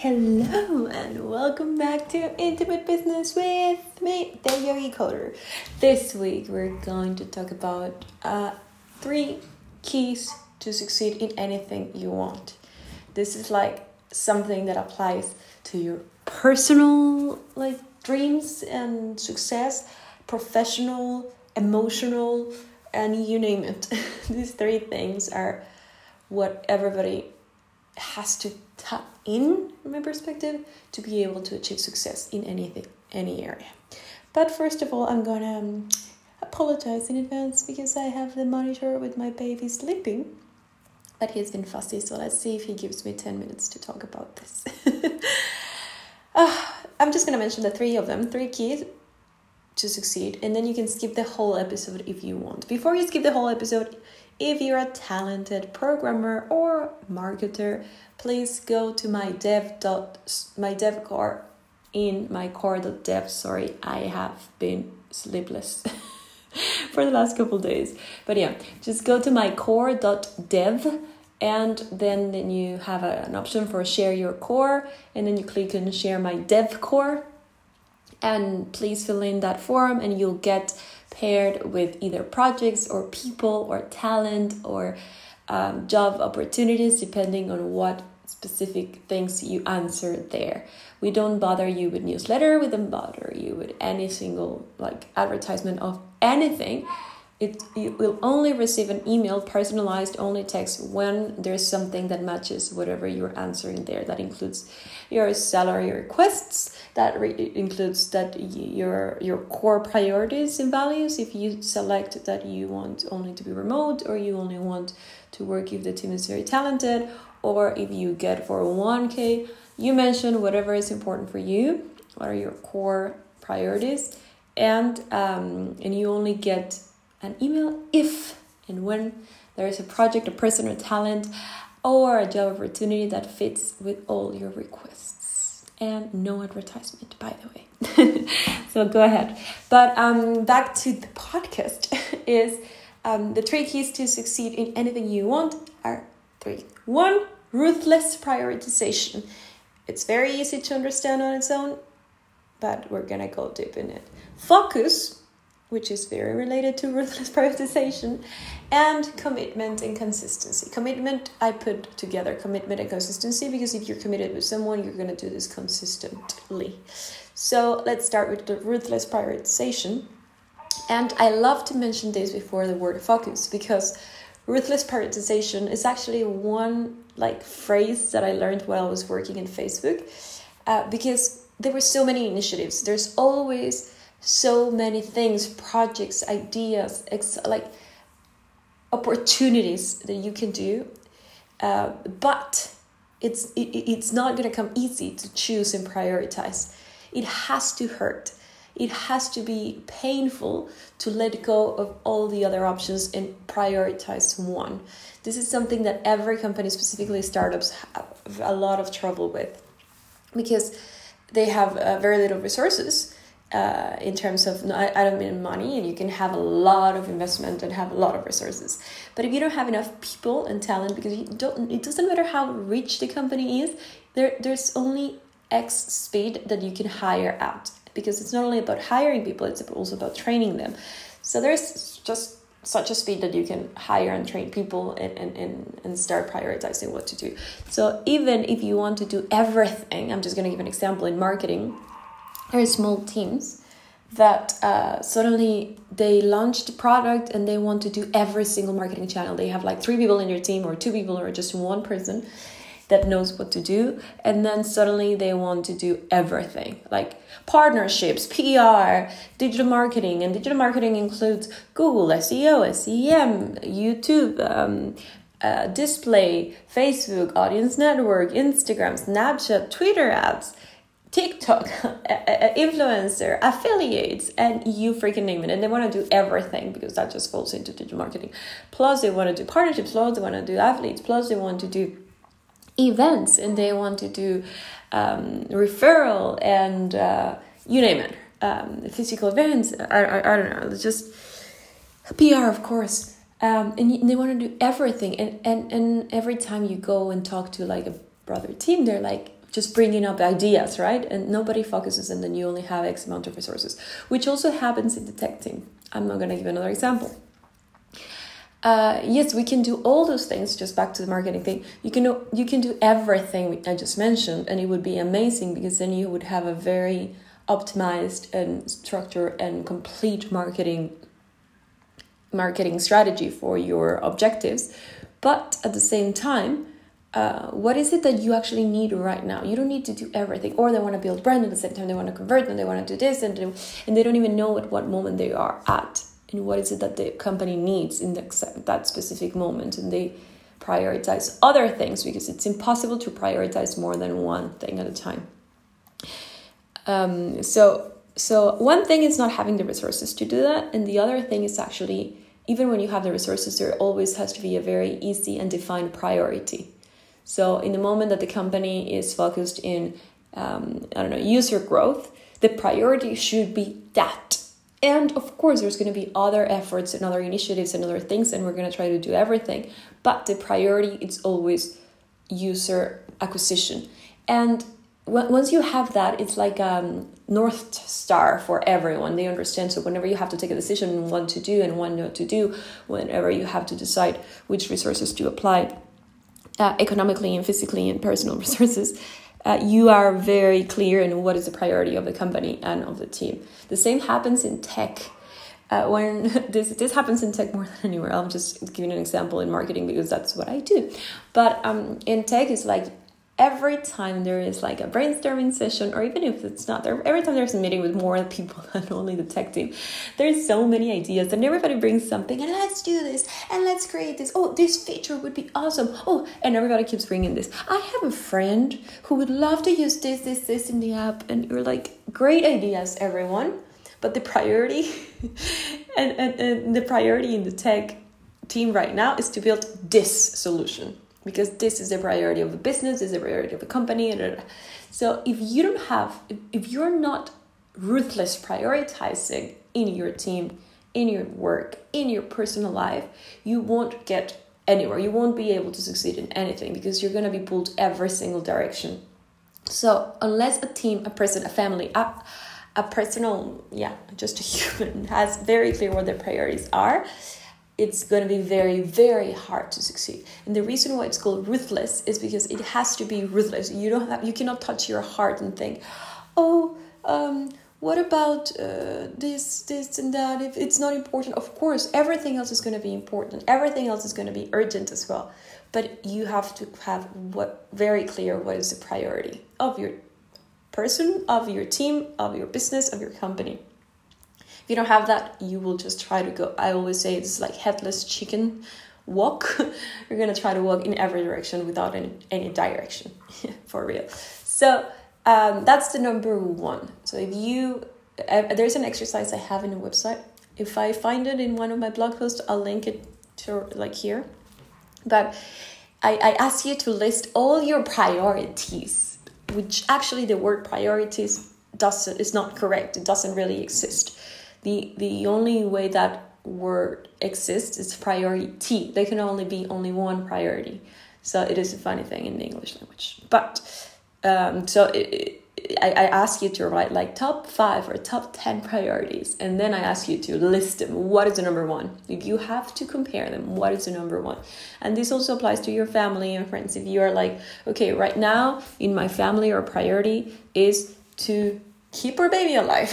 Hello and welcome back to Intimate Business with me, the Yogi Coder. This week we're going to talk about uh, three keys to succeed in anything you want. This is like something that applies to your personal like dreams and success, professional, emotional, and you name it. These three things are what everybody has to tap in, from my perspective, to be able to achieve success in anything, any area. But first of all, I'm gonna um, apologize in advance because I have the monitor with my baby sleeping. But he's been fussy, so let's see if he gives me 10 minutes to talk about this. uh, I'm just gonna mention the three of them, three keys to succeed, and then you can skip the whole episode if you want. Before you skip the whole episode, if you're a talented programmer or marketer, please go to my dev dot my dev core in my core.dev. Sorry, I have been sleepless for the last couple days. But yeah, just go to my core.dev and then, then you have a, an option for share your core and then you click on share my dev core and please fill in that form and you'll get paired with either projects or people or talent or um, job opportunities depending on what specific things you answer there. We don't bother you with newsletter. We don't bother you with any single like advertisement of anything it you will only receive an email personalized only text when there's something that matches whatever you're answering there. That includes your salary requests that re- includes that your your core priorities and values. If you select that you want only to be remote or you only want to work if the team is very talented or if you get for 1k you mention whatever is important for you what are your core priorities. And um, and you only get an email if and when there is a project, a person, or talent, or a job opportunity that fits with all your requests. And no advertisement, by the way. so go ahead. But um, back to the podcast is um, the three keys to succeed in anything you want are three. One, ruthless prioritization. It's very easy to understand on its own, but we're gonna go deep in it. Focus which is very related to ruthless prioritization, and commitment and consistency. Commitment, I put together commitment and consistency because if you're committed with someone, you're going to do this consistently. So let's start with the ruthless prioritization. And I love to mention this before the word focus because ruthless prioritization is actually one like phrase that I learned while I was working in Facebook uh, because there were so many initiatives. There's always so many things, projects, ideas, ex- like opportunities that you can do. Uh, but it's it, it's not to come easy to choose and prioritize. It has to hurt. It has to be painful to let go of all the other options and prioritize one. This is something that every company, specifically startups, have a lot of trouble with because they have uh, very little resources uh, in terms of I, I don't mean money and you can have a lot of investment and have a lot of resources. But if you don't have enough people and talent because you don't it doesn't matter how rich the company is there there's only x speed that you can hire out. Because it's not only about hiring people it's also about training them. So there's just such a speed that you can hire and train people and, and, and, and start prioritizing what to do. So even if you want to do everything i'm just going to give an example in marketing very small teams that uh, suddenly they launch the product and they want to do every single marketing channel. They have like three people in their team, or two people, or just one person that knows what to do. And then suddenly they want to do everything like partnerships, PR, digital marketing. And digital marketing includes Google, SEO, SEM, YouTube. Um, uh, display, Facebook, audience network, Instagram, Snapchat, Twitter ads, TikTok, influencer, affiliates, and you freaking name it. And they want to do everything because that just falls into digital marketing. Plus, they want to do partnerships, plus, they want to do athletes, plus, they want to do events, and they want to do um, referral and uh, you name it. Um, physical events, I, I, I don't know, it's just PR, of course. Um, and they want to do everything. And, and, and every time you go and talk to like a brother team, they're like, just bringing up ideas, right? And nobody focuses, and then you only have X amount of resources, which also happens in team. I'm not going to give another example. Uh, yes, we can do all those things. Just back to the marketing thing, you can do, you can do everything I just mentioned, and it would be amazing because then you would have a very optimized and structured and complete marketing marketing strategy for your objectives. But at the same time, uh, what is it that you actually need right now? You don't need to do everything, or they want to build brand at the same time. They want to convert, and they want to do this, and and they don't even know at what moment they are at, and what is it that the company needs in the, that specific moment, and they prioritize other things because it's impossible to prioritize more than one thing at a time. Um, so so one thing is not having the resources to do that, and the other thing is actually even when you have the resources, there always has to be a very easy and defined priority. So, in the moment that the company is focused in, um, I don't know, user growth, the priority should be that. And of course, there's going to be other efforts and other initiatives and other things, and we're going to try to do everything. But the priority is always user acquisition. And once you have that, it's like um, north star for everyone. They understand. So whenever you have to take a decision on what to do and what not to do, whenever you have to decide which resources to apply, uh, economically and physically and personal resources, uh, you are very clear in what is the priority of the company and of the team. The same happens in tech. Uh, when this this happens in tech more than anywhere. I'm just giving an example in marketing because that's what I do. But um, in tech, it's like every time there is like a brainstorming session or even if it's not there every time there's a meeting with more people than only the tech team there's so many ideas and everybody brings something and let's do this and let's create this. Oh this feature would be awesome. Oh and everybody keeps bringing this. I have a friend who would love to use this this this in the app and you're like great ideas everyone. But the priority and, and, and the priority in the tech team right now is to build this solution because this is the priority of the business, this is the priority of the company. Uh, so if you don't have, if you're not ruthless prioritizing in your team, in your work, in your personal life, you won't get anywhere. You won't be able to succeed in anything because you're going to be pulled every single direction. So unless a team, a person, a family, a, a personal, yeah, just a human has very clear what their priorities are, it's going to be very very hard to succeed. And the reason why it's called ruthless is because it has to be ruthless. You don't have you cannot touch your heart and think oh um, what about uh, this this and that? If it's not important of course everything else is going to be important. Everything else is going to be urgent as well. But you have to have what very clear what is the priority of your person of your team of your business of your company if you don't have that, you will just try to go. I always say it's like headless chicken walk. You're gonna try to walk in every direction without any, any direction, for real. So um, that's the number one. So if you, uh, there's an exercise I have in the website. If I find it in one of my blog posts, I'll link it to like here. But I, I ask you to list all your priorities, which actually the word priorities doesn't is not correct. It doesn't really exist the the only way that word exists is priority. They can only be only one priority. So it is a funny thing in the English language. But um, so it, it, I, I ask you to write like top five or top 10 priorities. And then I ask you to list them. What is the number one? If you have to compare them, what is the number one? And this also applies to your family and friends. If you are like, okay, right now in my family, our priority is to keep our baby alive.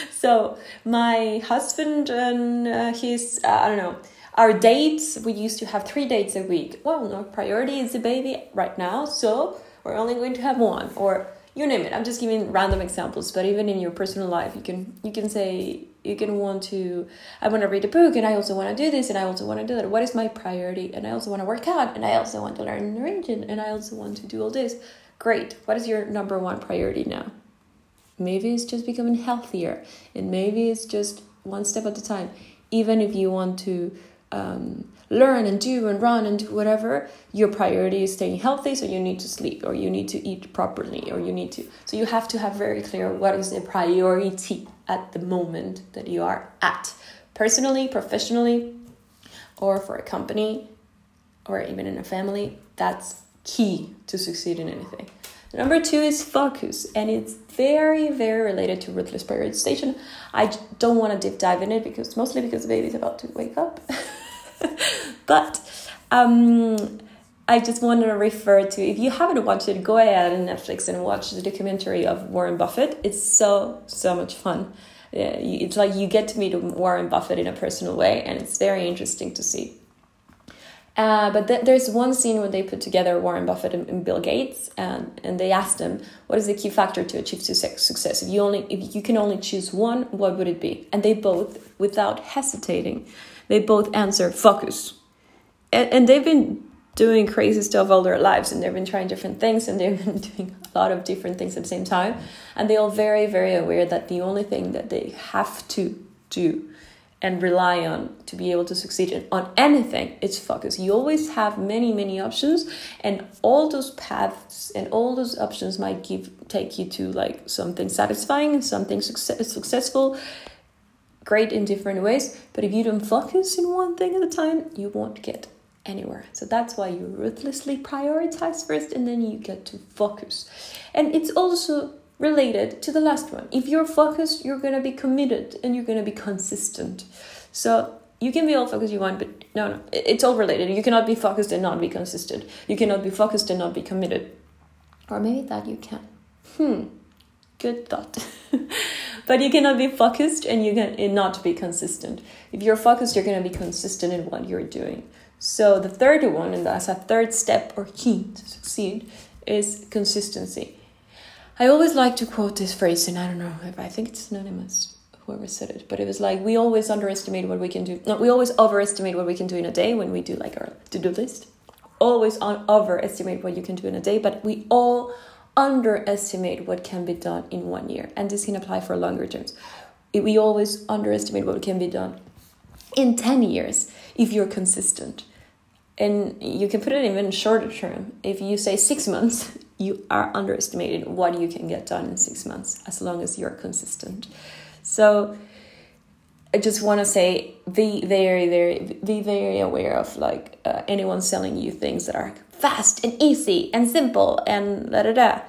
so my husband and uh, his, uh, I don't know, our dates, we used to have three dates a week. Well, no priority is the baby right now, so we're only going to have one or you name it. I'm just giving random examples, but even in your personal life, you can you can say you can want to I want to read a book and I also want to do this and I also want to do that. What is my priority? And I also want to work out and I also want to learn Norwegian and I also want to do all this. Great. What is your number one priority now? Maybe it's just becoming healthier, and maybe it's just one step at a time. Even if you want to um, learn and do and run and do whatever, your priority is staying healthy, so you need to sleep or you need to eat properly or you need to. So you have to have very clear what is the priority at the moment that you are at, personally, professionally, or for a company or even in a family. That's key to succeed in anything. Number two is focus, and it's very, very related to ruthless prioritization. I don't want to deep dive in it because mostly because the baby's about to wake up. but um, I just want to refer to if you haven't watched it, go ahead on Netflix and watch the documentary of Warren Buffett. It's so so much fun. It's like you get to meet Warren Buffett in a personal way, and it's very interesting to see. Uh, but th- there's one scene where they put together Warren Buffett and, and, Bill Gates, and, and they asked them, "What is the key factor to achieve success? If you only if you can only choose one, what would it be?" And they both, without hesitating, they both answer focus. And, and they've been doing crazy stuff all their lives and they've been trying different things and they've been doing a lot of different things at the same time and they're all very very aware that the only thing that they have to do and rely on to be able to succeed on anything it's focus you always have many many options and all those paths and all those options might give take you to like something satisfying and something success, successful great in different ways but if you don't focus in one thing at a time you won't get anywhere. So that's why you ruthlessly prioritize first and then you get to focus. And it's also related to the last one. If you're focused, you're to be committed and you're to be consistent. So you can be all focused you want, but no, no, it's all related. You cannot be focused and not be consistent. You cannot be focused and not be committed. Or maybe that you can. Hmm, good thought. but you cannot be focused and you can not be consistent. If you're focused, you're to be consistent in what you're doing. So the third one, and that's a third step or key to succeed, is consistency. I always like to quote this phrase, and I don't know if I think it's anonymous, whoever said it, but it was like we always underestimate what we can do. No, we always overestimate what we can do in a day when we do like our to-do list. Always overestimate what you can do in a day, but we all underestimate what can be done in one year, and this can apply for longer terms. We always underestimate what can be done in 10 years if you're consistent. And you can put it even shorter term. If you say six months, you are underestimating what you can get done in six months as long as you're consistent. So I just want to say be very, very, be very aware of like uh, anyone selling you things that are fast and easy and simple and da da da.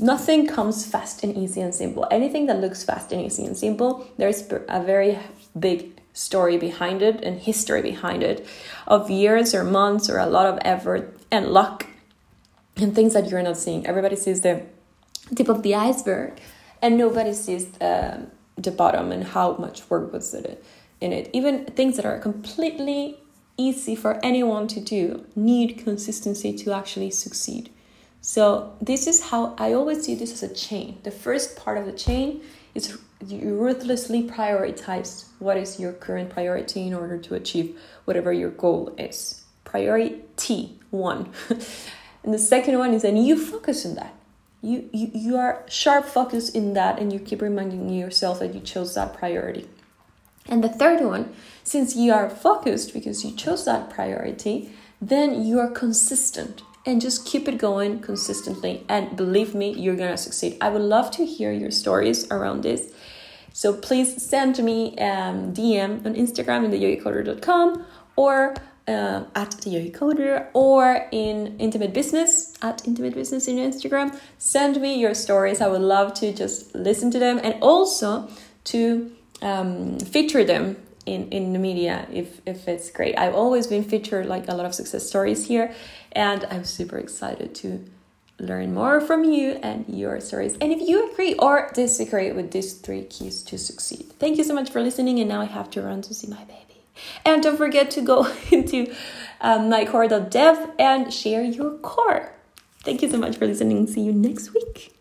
Nothing comes fast and easy and simple. Anything that looks fast and easy and simple, there's a very big story behind it and history behind it of years or months or a lot of effort and luck and things that you're not seeing. Everybody sees the tip of the iceberg and nobody sees the, the bottom and how much work was in it. Even things that are completely easy for anyone to do need consistency to actually succeed. So, this is how I always see this as a chain. The first part of the chain is you ruthlessly prioritize what is your current priority in order to achieve whatever your goal is. Priority one. and the second one is then you focus on that. You, you, you are sharp focused in that and you keep reminding yourself that you chose that priority. And the third one, since you are focused because you chose that priority, then you are consistent and just keep it going consistently. And believe me, you're gonna succeed. I would love to hear your stories around this. So please send me um, DM on Instagram in theyogicoder.com or uh, at the Yogi Coder or in Intimate Business at Intimate Business in Instagram. Send me your stories. I would love to just listen to them and also to um, feature them in, in the media if, if it's great. I've always been featured like a lot of success stories here and I'm super excited to learn more from you and your stories. And if you agree or disagree with these three keys to succeed. Thank you so much for listening. And now I have to run to see my baby. And don't forget to go into um, mycore.dev and share your core. Thank you so much for listening. See you next week.